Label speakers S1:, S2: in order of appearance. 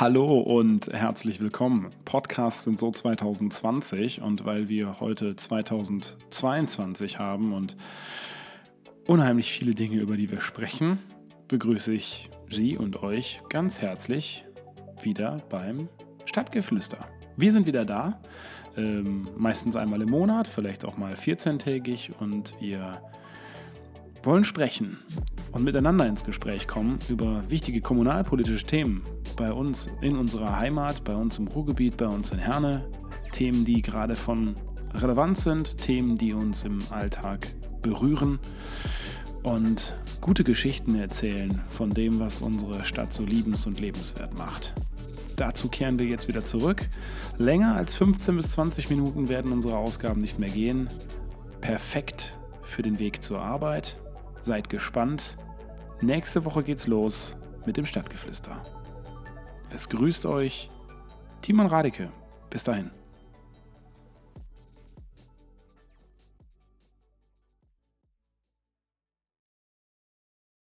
S1: Hallo und herzlich willkommen. Podcasts sind so 2020 und weil wir heute 2022 haben und unheimlich viele Dinge, über die wir sprechen, begrüße ich Sie und euch ganz herzlich wieder beim Stadtgeflüster. Wir sind wieder da, ähm, meistens einmal im Monat, vielleicht auch mal 14-tägig und wir wollen sprechen und miteinander ins Gespräch kommen über wichtige kommunalpolitische Themen bei uns in unserer Heimat, bei uns im Ruhrgebiet, bei uns in Herne. Themen, die gerade von Relevanz sind, Themen, die uns im Alltag berühren und gute Geschichten erzählen von dem, was unsere Stadt so liebens- und lebenswert macht. Dazu kehren wir jetzt wieder zurück. Länger als 15 bis 20 Minuten werden unsere Ausgaben nicht mehr gehen. Perfekt für den Weg zur Arbeit. Seid gespannt. Nächste Woche geht's los mit dem Stadtgeflüster. Es grüßt euch Timon Radeke. Bis dahin.